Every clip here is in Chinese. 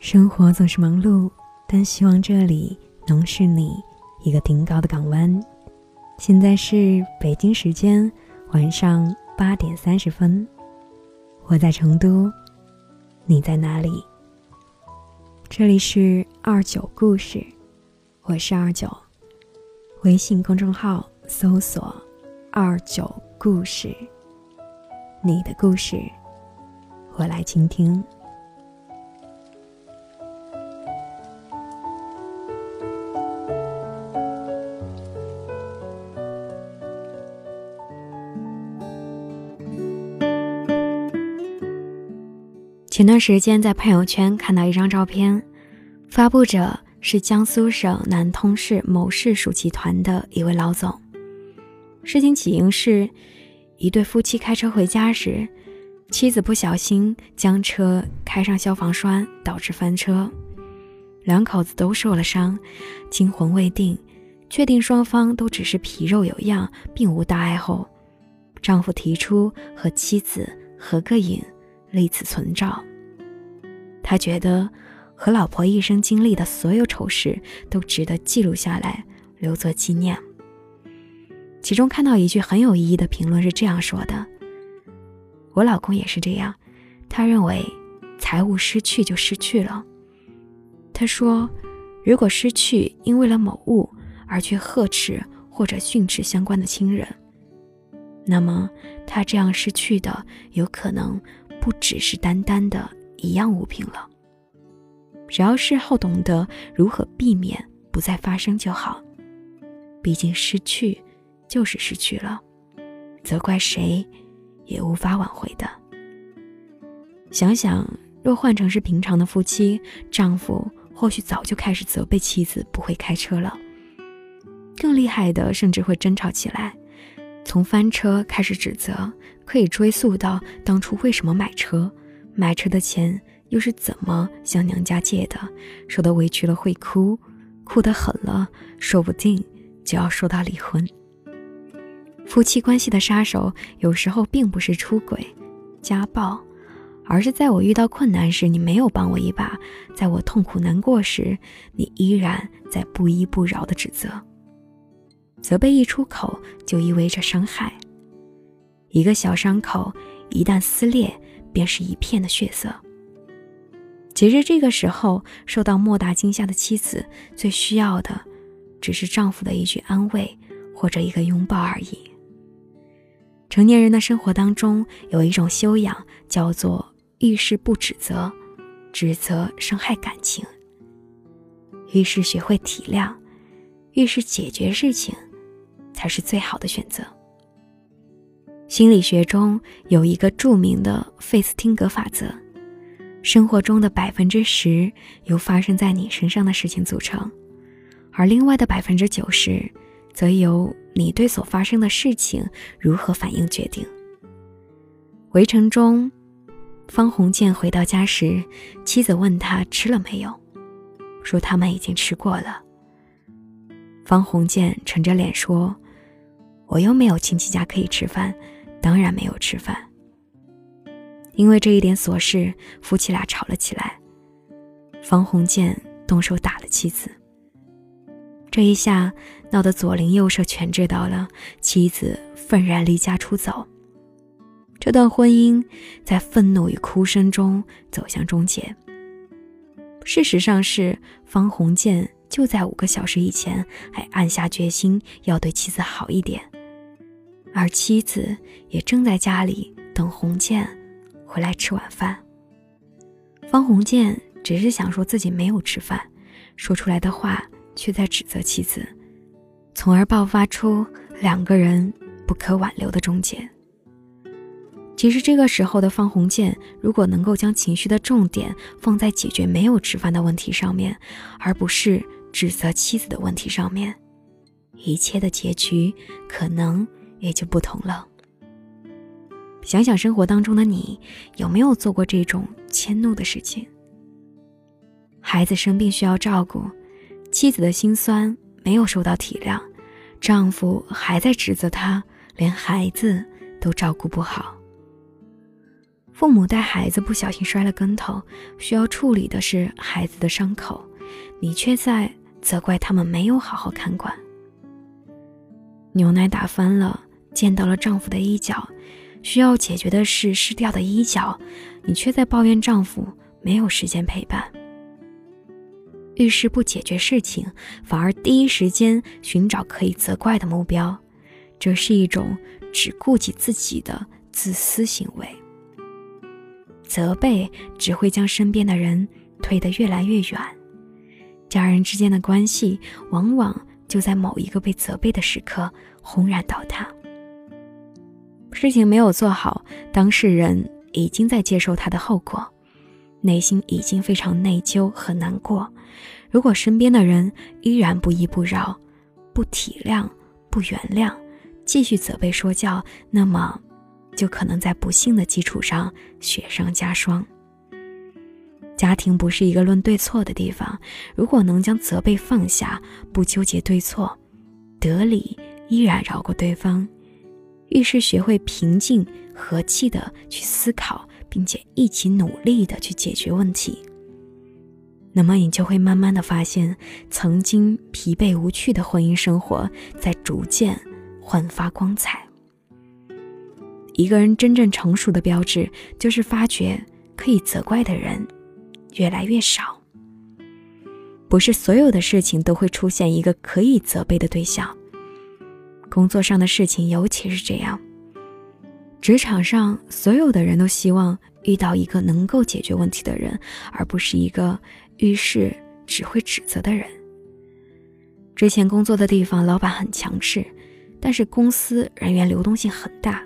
生活总是忙碌，但希望这里能是你一个顶高的港湾。现在是北京时间晚上八点三十分，我在成都，你在哪里？这里是二九故事，我是二九，微信公众号搜索“二九故事”，你的故事，我来倾听。前段时间在朋友圈看到一张照片，发布者是江苏省南通市某市属集团的一位老总。事情起因是，一对夫妻开车回家时，妻子不小心将车开上消防栓，导致翻车，两口子都受了伤，惊魂未定，确定双方都只是皮肉有恙，并无大碍后，丈夫提出和妻子合个影。立此存照。他觉得和老婆一生经历的所有丑事都值得记录下来，留作纪念。其中看到一句很有意义的评论是这样说的：“我老公也是这样，他认为财物失去就失去了。他说，如果失去因为了某物而去呵斥或者训斥相关的亲人，那么他这样失去的有可能。”不只是单单的一样物品了，只要事后懂得如何避免不再发生就好。毕竟失去就是失去了，责怪谁也无法挽回的。想想，若换成是平常的夫妻，丈夫或许早就开始责备妻子不会开车了，更厉害的甚至会争吵起来。从翻车开始指责，可以追溯到当初为什么买车，买车的钱又是怎么向娘家借的，受的委屈了会哭，哭得狠了，说不定就要说到离婚。夫妻关系的杀手有时候并不是出轨、家暴，而是在我遇到困难时你没有帮我一把，在我痛苦难过时你依然在不依不饶的指责。责备一出口就意味着伤害，一个小伤口一旦撕裂，便是一片的血色。其实这个时候受到莫大惊吓的妻子，最需要的只是丈夫的一句安慰或者一个拥抱而已。成年人的生活当中有一种修养，叫做遇事不指责，指责伤害感情。遇事学会体谅，遇事解决事情。才是最好的选择。心理学中有一个著名的费斯汀格法则：生活中的百分之十由发生在你身上的事情组成，而另外的百分之九十则由你对所发生的事情如何反应决定。围城中，方鸿渐回到家时，妻子问他吃了没有，说他们已经吃过了。方鸿渐沉着脸说。我又没有亲戚家可以吃饭，当然没有吃饭。因为这一点琐事，夫妻俩吵了起来。方鸿渐动手打了妻子。这一下闹得左邻右舍全知道了，妻子愤然离家出走。这段婚姻在愤怒与哭声中走向终结。事实上是方鸿渐就在五个小时以前还暗下决心要对妻子好一点。而妻子也正在家里等鸿渐回来吃晚饭。方鸿渐只是想说自己没有吃饭，说出来的话却在指责妻子，从而爆发出两个人不可挽留的终结。其实这个时候的方鸿渐，如果能够将情绪的重点放在解决没有吃饭的问题上面，而不是指责妻子的问题上面，一切的结局可能。也就不同了。想想生活当中的你，有没有做过这种迁怒的事情？孩子生病需要照顾，妻子的心酸没有受到体谅，丈夫还在指责她连孩子都照顾不好。父母带孩子不小心摔了跟头，需要处理的是孩子的伤口，你却在责怪他们没有好好看管。牛奶打翻了，溅到了丈夫的衣角，需要解决的是湿掉的衣角，你却在抱怨丈夫没有时间陪伴。遇事不解决事情，反而第一时间寻找可以责怪的目标，这是一种只顾及自己的自私行为。责备只会将身边的人推得越来越远，家人之间的关系往往就在某一个被责备的时刻轰然倒塌。事情没有做好，当事人已经在接受他的后果，内心已经非常内疚和难过。如果身边的人依然不依不饶、不体谅、不原谅，继续责备说教，那么。就可能在不幸的基础上雪上加霜。家庭不是一个论对错的地方，如果能将责备放下，不纠结对错，得理依然饶过对方，遇事学会平静和气的去思考，并且一起努力的去解决问题，那么你就会慢慢的发现，曾经疲惫无趣的婚姻生活在逐渐焕发光彩。一个人真正成熟的标志，就是发觉可以责怪的人越来越少。不是所有的事情都会出现一个可以责备的对象。工作上的事情尤其是这样。职场上所有的人都希望遇到一个能够解决问题的人，而不是一个遇事只会指责的人。之前工作的地方，老板很强势，但是公司人员流动性很大。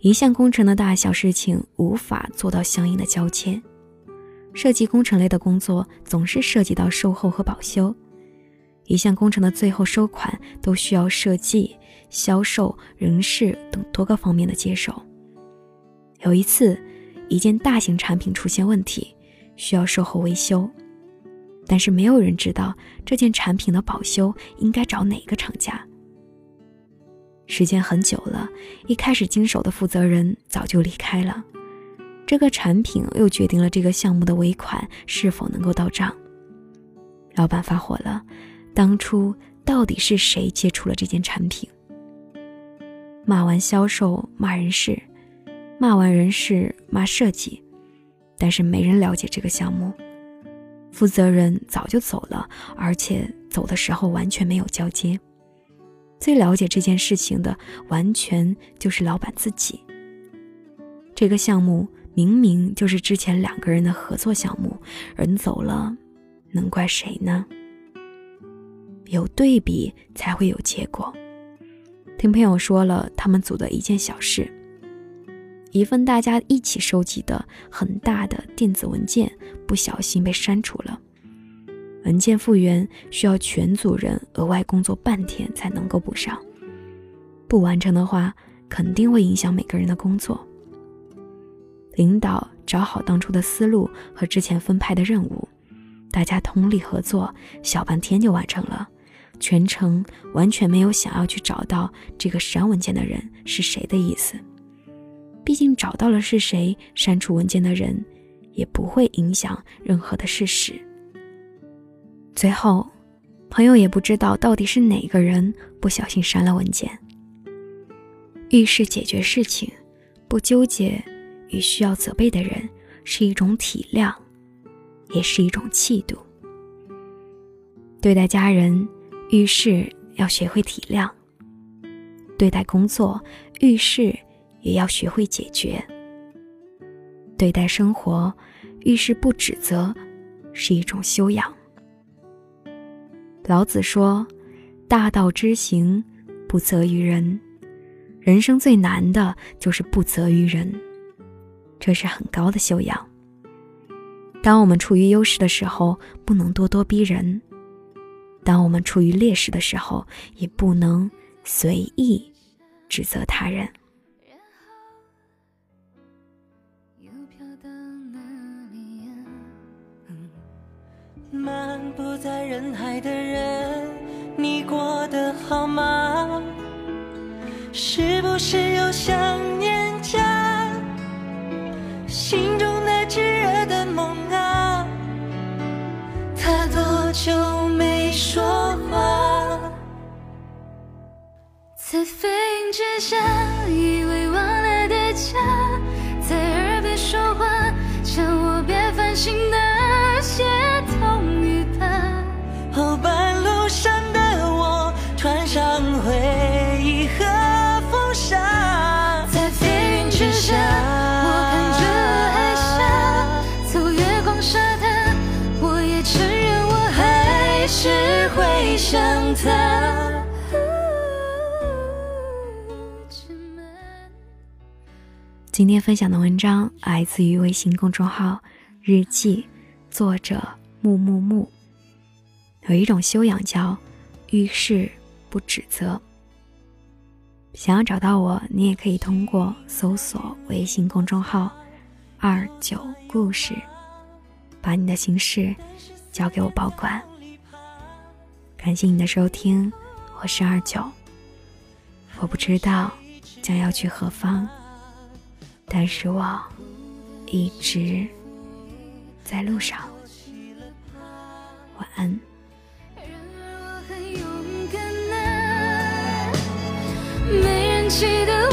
一项工程的大小事情无法做到相应的交接，设计工程类的工作总是涉及到售后和保修，一项工程的最后收款都需要设计、销售、人事等多个方面的接手。有一次，一件大型产品出现问题，需要售后维修，但是没有人知道这件产品的保修应该找哪个厂家。时间很久了，一开始经手的负责人早就离开了，这个产品又决定了这个项目的尾款是否能够到账。老板发火了，当初到底是谁接触了这件产品？骂完销售，骂人事，骂完人事，骂设计，但是没人了解这个项目，负责人早就走了，而且走的时候完全没有交接。最了解这件事情的，完全就是老板自己。这个项目明明就是之前两个人的合作项目，人走了，能怪谁呢？有对比才会有结果。听朋友说了，他们组的一件小事，一份大家一起收集的很大的电子文件，不小心被删除了。文件复原需要全组人额外工作半天才能够补上，不完成的话肯定会影响每个人的工作。领导找好当初的思路和之前分派的任务，大家通力合作，小半天就完成了。全程完全没有想要去找到这个删文件的人是谁的意思，毕竟找到了是谁删除文件的人，也不会影响任何的事实。最后，朋友也不知道到底是哪个人不小心删了文件。遇事解决事情，不纠结与需要责备的人，是一种体谅，也是一种气度。对待家人，遇事要学会体谅；对待工作，遇事也要学会解决；对待生活，遇事不指责，是一种修养。老子说：“大道之行，不责于人。人生最难的就是不责于人，这是很高的修养。当我们处于优势的时候，不能咄咄逼人；当我们处于劣势的时候，也不能随意指责他人。”漫步在人海的人，你过得好吗？是不是又想念下，以为忘了的家，在耳边说话，叫我别烦心那些痛与怕。后半路上的我，穿上回忆和风沙，在飞云之下，我看着海沙，走月光沙滩，我也承认我还是会想他。今天分享的文章来自于微信公众号“日记”，作者木木木。有一种修养叫遇事不指责。想要找到我，你也可以通过搜索微信公众号“二九故事”，把你的心事交给我保管。感谢你的收听，我是二九。我不知道将要去何方。但是我一直在路上，晚安。没人记得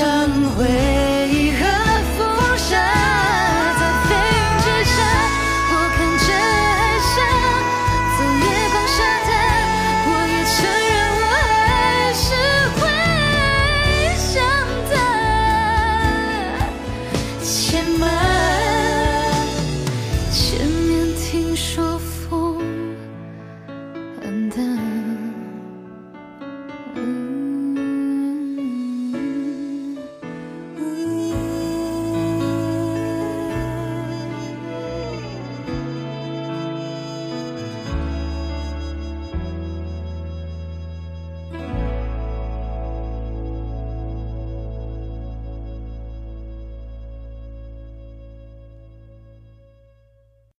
忏悔。